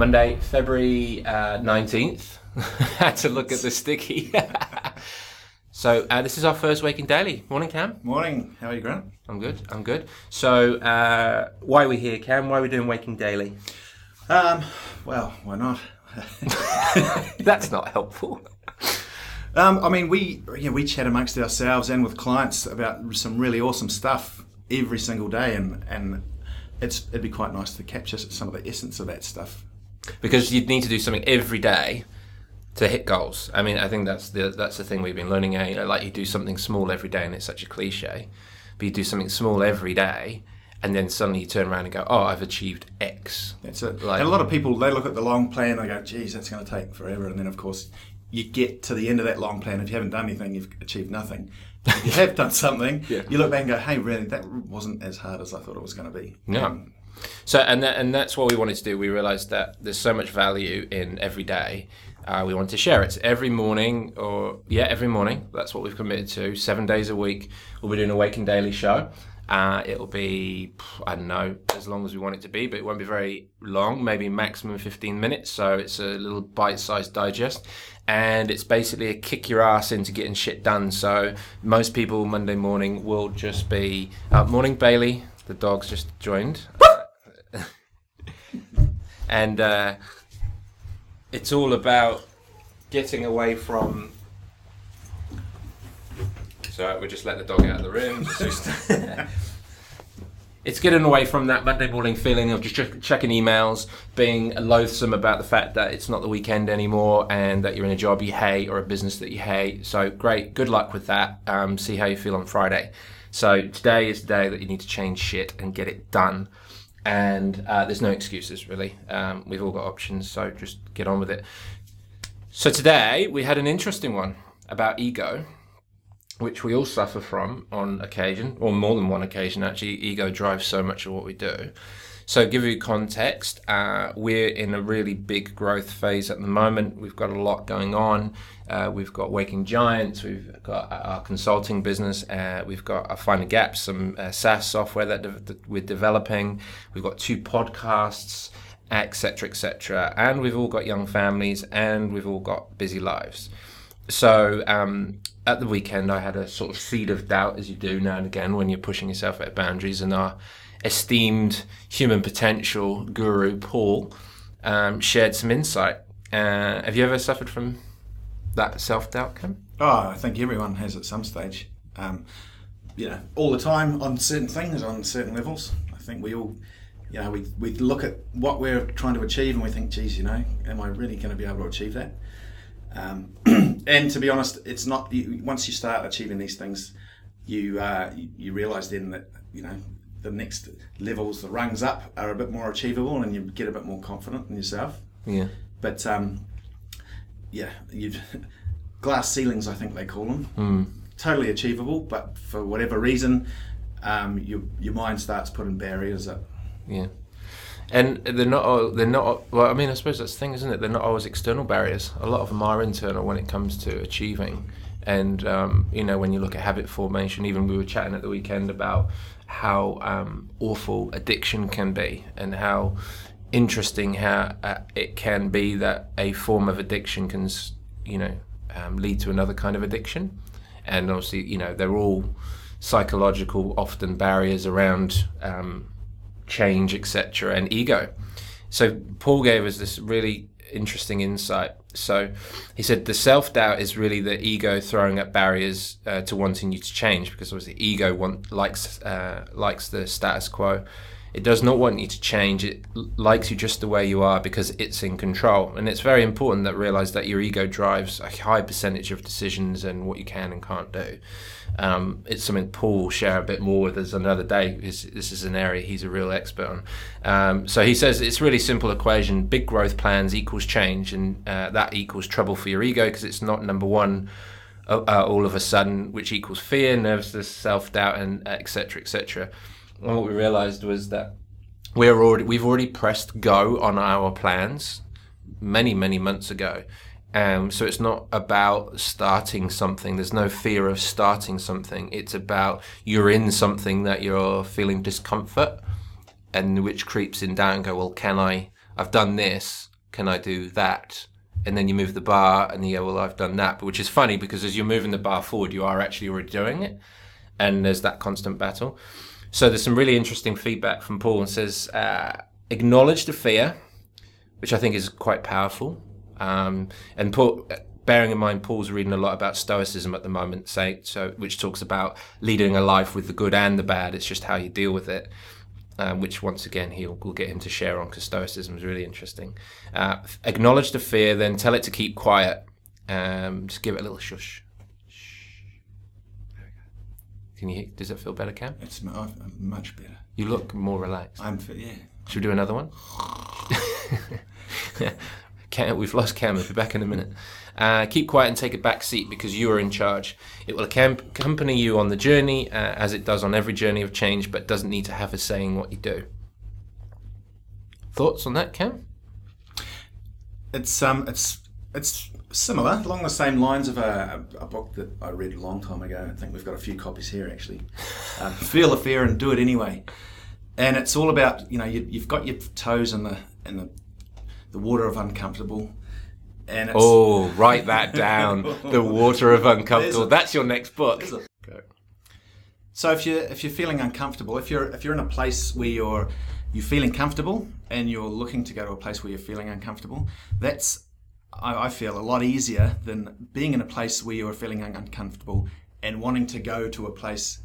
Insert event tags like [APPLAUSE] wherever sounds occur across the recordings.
Monday, February uh, 19th. [LAUGHS] Had to look at the sticky. [LAUGHS] so, uh, this is our first Waking Daily. Morning, Cam. Morning. How are you, Grant? I'm good. I'm good. So, uh, why are we here, Cam? Why are we doing Waking Daily? Um, well, why not? [LAUGHS] That's not helpful. Um, I mean, we you know, we chat amongst ourselves and with clients about some really awesome stuff every single day, and and it's it'd be quite nice to capture some of the essence of that stuff. Because you'd need to do something every day to hit goals. I mean, I think that's the that's the thing we've been learning. Eh? You know, like you do something small every day, and it's such a cliche, but you do something small every day, and then suddenly you turn around and go, "Oh, I've achieved X." That's it. Like- and a lot of people they look at the long plan and they go, "Geez, that's going to take forever." And then of course you get to the end of that long plan. If you haven't done anything, you've achieved nothing. If you have done something, [LAUGHS] Yeah. you look back and go, "Hey, really, that wasn't as hard as I thought it was going to be." No. Um, So, and that, and that's what we wanted to do. We realized that there's so much value in every day. Uh, we wanted to share it every morning, or yeah, every morning. That's what we've committed to. Seven days a week, we'll be doing a Waking Daily show. Uh, it'll be I don't know as long as we want it to be, but it won't be very long. Maybe maximum 15 minutes. So it's a little bite-sized digest, and it's basically a kick your ass into getting shit done. So most people Monday morning will just be uh, morning Bailey. The dog's just joined and uh, it's all about getting away from. So we just let the dog out of the room. [LAUGHS] It's getting away from that Monday morning feeling of just check- checking emails, being loathsome about the fact that it's not the weekend anymore, and that you're in a job you hate or a business that you hate. So great, good luck with that. Um, see how you feel on Friday. So today is the day that you need to change shit and get it done and uh, there's no excuses really. Um, we've all got options, so just get on with it. So today we had an interesting one about ego, which we all suffer from on occasion, or more than one occasion actually. Ego drives so much of what we do. So, give you context, uh, we're in a really big growth phase at the moment. We've got a lot going on. Uh, we've got Waking Giants, we've got our consulting business, uh, we've got our Finding Gaps, some uh, SaaS software that, de- that we're developing. We've got two podcasts, etc., etc. And we've all got young families and we've all got busy lives. So um, at the weekend, I had a sort of seed of doubt, as you do now and again when you're pushing yourself at boundaries. And our esteemed human potential guru, Paul, um, shared some insight. Uh, have you ever suffered from that self doubt, Cam? Oh, I think everyone has at some stage. Um, you know, all the time on certain things, on certain levels. I think we all, you know, we, we look at what we're trying to achieve and we think, geez, you know, am I really going to be able to achieve that? Um, [CLEARS THROAT] and to be honest, it's not. You, once you start achieving these things, you uh, you, you realise then that you know the next levels, the rungs up, are a bit more achievable, and you get a bit more confident in yourself. Yeah. But um, yeah, you've [LAUGHS] glass ceilings, I think they call them. Hmm. Totally achievable, but for whatever reason, um, your your mind starts putting barriers up. Yeah. And they're not. They're not. Well, I mean, I suppose that's the thing, isn't it? They're not always external barriers. A lot of them are internal when it comes to achieving. And um, you know, when you look at habit formation, even we were chatting at the weekend about how um, awful addiction can be, and how interesting how uh, it can be that a form of addiction can, you know, um, lead to another kind of addiction. And obviously, you know, they're all psychological, often barriers around um, change, etc., and ego. So Paul gave us this really interesting insight. So he said the self doubt is really the ego throwing up barriers uh, to wanting you to change, because obviously ego want, likes uh, likes the status quo. It does not want you to change. It likes you just the way you are because it's in control. And it's very important that realize that your ego drives a high percentage of decisions and what you can and can't do. Um, it's something Paul will share a bit more with us another day. This, this is an area he's a real expert on. Um, so he says it's really simple equation: big growth plans equals change, and uh, that equals trouble for your ego because it's not number one uh, uh, all of a sudden, which equals fear, nervousness, self doubt, and etc. etc. And what we realized was that we're already we've already pressed go on our plans many many months ago. Um, so it's not about starting something. There's no fear of starting something. It's about you're in something that you're feeling discomfort, and which creeps in down. And go well, can I? I've done this. can I do that? And then you move the bar, and you go, well, I've done that. But which is funny because as you're moving the bar forward, you are actually already doing it, and there's that constant battle. So there's some really interesting feedback from Paul and says, uh, acknowledge the fear, which I think is quite powerful. Um, and Paul, bearing in mind, Paul's reading a lot about Stoicism at the moment, say, so which talks about leading a life with the good and the bad. It's just how you deal with it. Um, which once again he'll we'll get him to share on because Stoicism is really interesting. Uh, acknowledge the fear, then tell it to keep quiet. Um, just give it a little shush. Can you? Does it feel better, Cam? It's mu- uh, much better. You look more relaxed. I'm fit, yeah. Should we do another one? [LAUGHS] [LAUGHS] Cam, we've lost Cam. We'll be back in a minute. Uh, keep quiet and take a back seat because you are in charge. It will accom- accompany you on the journey, uh, as it does on every journey of change, but doesn't need to have a say in what you do. Thoughts on that, Cam? It's um, it's it's similar, along the same lines of a, a book that I read a long time ago. I think we've got a few copies here actually. [LAUGHS] Um, Feel the fear and do it anyway. And it's all about you know you, you've got your toes in the in the the water of uncomfortable, and it's, Oh, write that down. [LAUGHS] the water of uncomfortable. A- That's your next book. So if you're if you're feeling uncomfortable, if you're if you're in a place where you're you're feeling comfortable and you're looking to go to a place where you're feeling uncomfortable, that's I, I feel a lot easier than being in a place where you're feeling un- uncomfortable and wanting to go to a place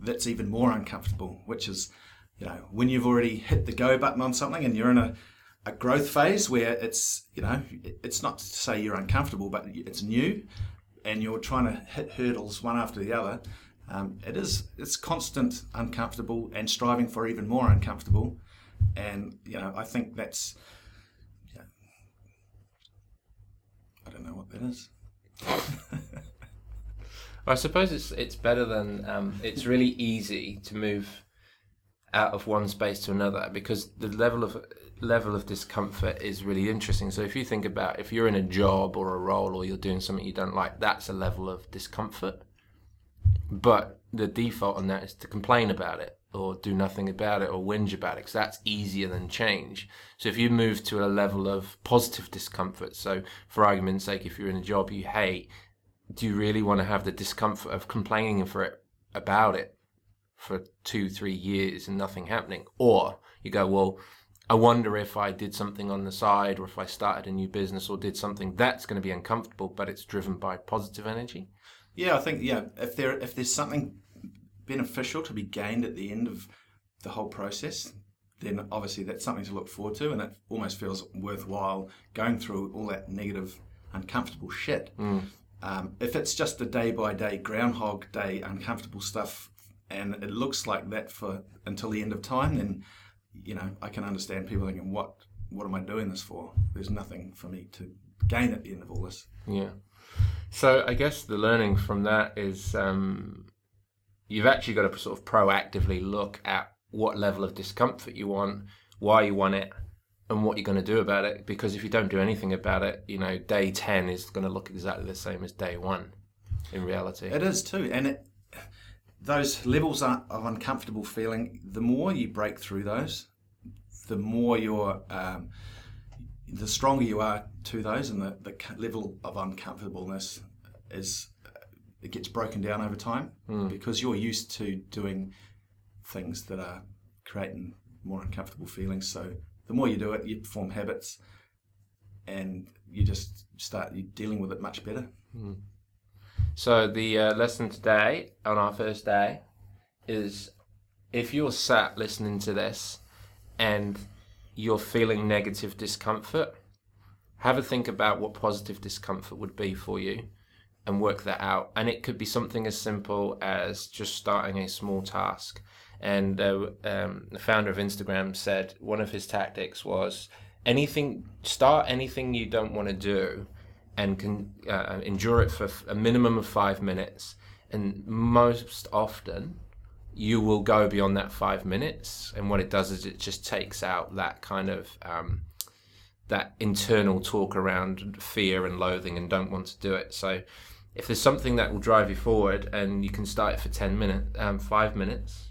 that's even more uncomfortable, which is you know when you've already hit the go button on something and you're in a a growth phase where it's you know it's not to say you're uncomfortable, but it's new and you're trying to hit hurdles one after the other, um, it is it's constant uncomfortable and striving for even more uncomfortable. And you know, I think that's yeah, I don't know what that is. [LAUGHS] I suppose it's it's better than um, it's really easy to move out of one space to another because the level of level of discomfort is really interesting. So if you think about if you're in a job or a role or you're doing something you don't like, that's a level of discomfort. But the default on that is to complain about it or do nothing about it or whinge about it because that's easier than change. So if you move to a level of positive discomfort, so for argument's sake, if you're in a job you hate, do you really want to have the discomfort of complaining for it about it for two, three years and nothing happening? Or you go, well, I wonder if I did something on the side or if I started a new business or did something that's going to be uncomfortable, but it's driven by positive energy. Yeah, I think yeah, if there if there's something beneficial to be gained at the end of the whole process, then obviously that's something to look forward to, and it almost feels worthwhile going through all that negative, uncomfortable shit. Um, if it's just a day by day Groundhog Day uncomfortable stuff, and it looks like that for until the end of time, then you know I can understand people thinking, "What what am I doing this for? There's nothing for me to gain at the end of all this." Yeah. So I guess the learning from that is um, you've actually got to sort of proactively look at what level of discomfort you want, why you want it, and what you're going to do about it. Because if you don't do anything about it, you know, day 10 is going to look exactly the same as day one in reality. It is too, and it, those levels of uncomfortable feeling. The more you break through those, the more you're, um, the stronger you are to those, and the, the level of uncomfortableness is it gets broken down over time because you're used to doing things that are creating more uncomfortable feelings. So the more you do it, you form habits, and you just start dealing with it much better. So the uh, lesson today on our first day is if you're sat listening to this and you're feeling negative discomfort, have a think about what positive discomfort would be for you and work that out. And it could be something as simple as just starting a small task. And uh, um, the founder of Instagram said one of his tactics was anything, start anything you don't want to do and can uh, endure it for a minimum of five minutes. And most often, you will go beyond that five minutes. And what it does is it just takes out that kind of um, that internal talk around fear and loathing and don't want to do it. So, if there's something that will drive you forward and you can start it for ten minutes, um, five minutes,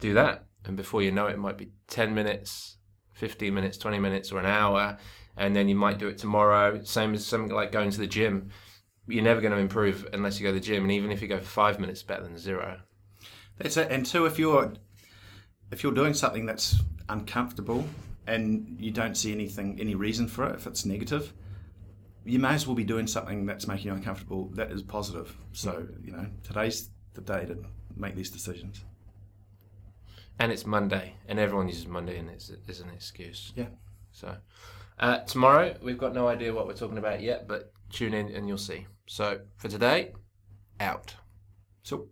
do that. And before you know it, it might be ten minutes, 15 minutes, 20 minutes, or an hour, and then you might do it tomorrow. Same as something like going to the gym. You're never going to improve unless you go to the gym, and even if you go for five minutes, better than zero. That's it. And two, if you're if you're doing something that's uncomfortable and you don't see anything, any reason for it, if it's negative, you may as well be doing something that's making you uncomfortable that is positive. So you know, today's the day to make these decisions. And it's Monday, and everyone uses Monday and it's, as an excuse. Yeah. So uh, tomorrow we've got no idea what we're talking about yet, but tune in and you'll see. So for today, out. So.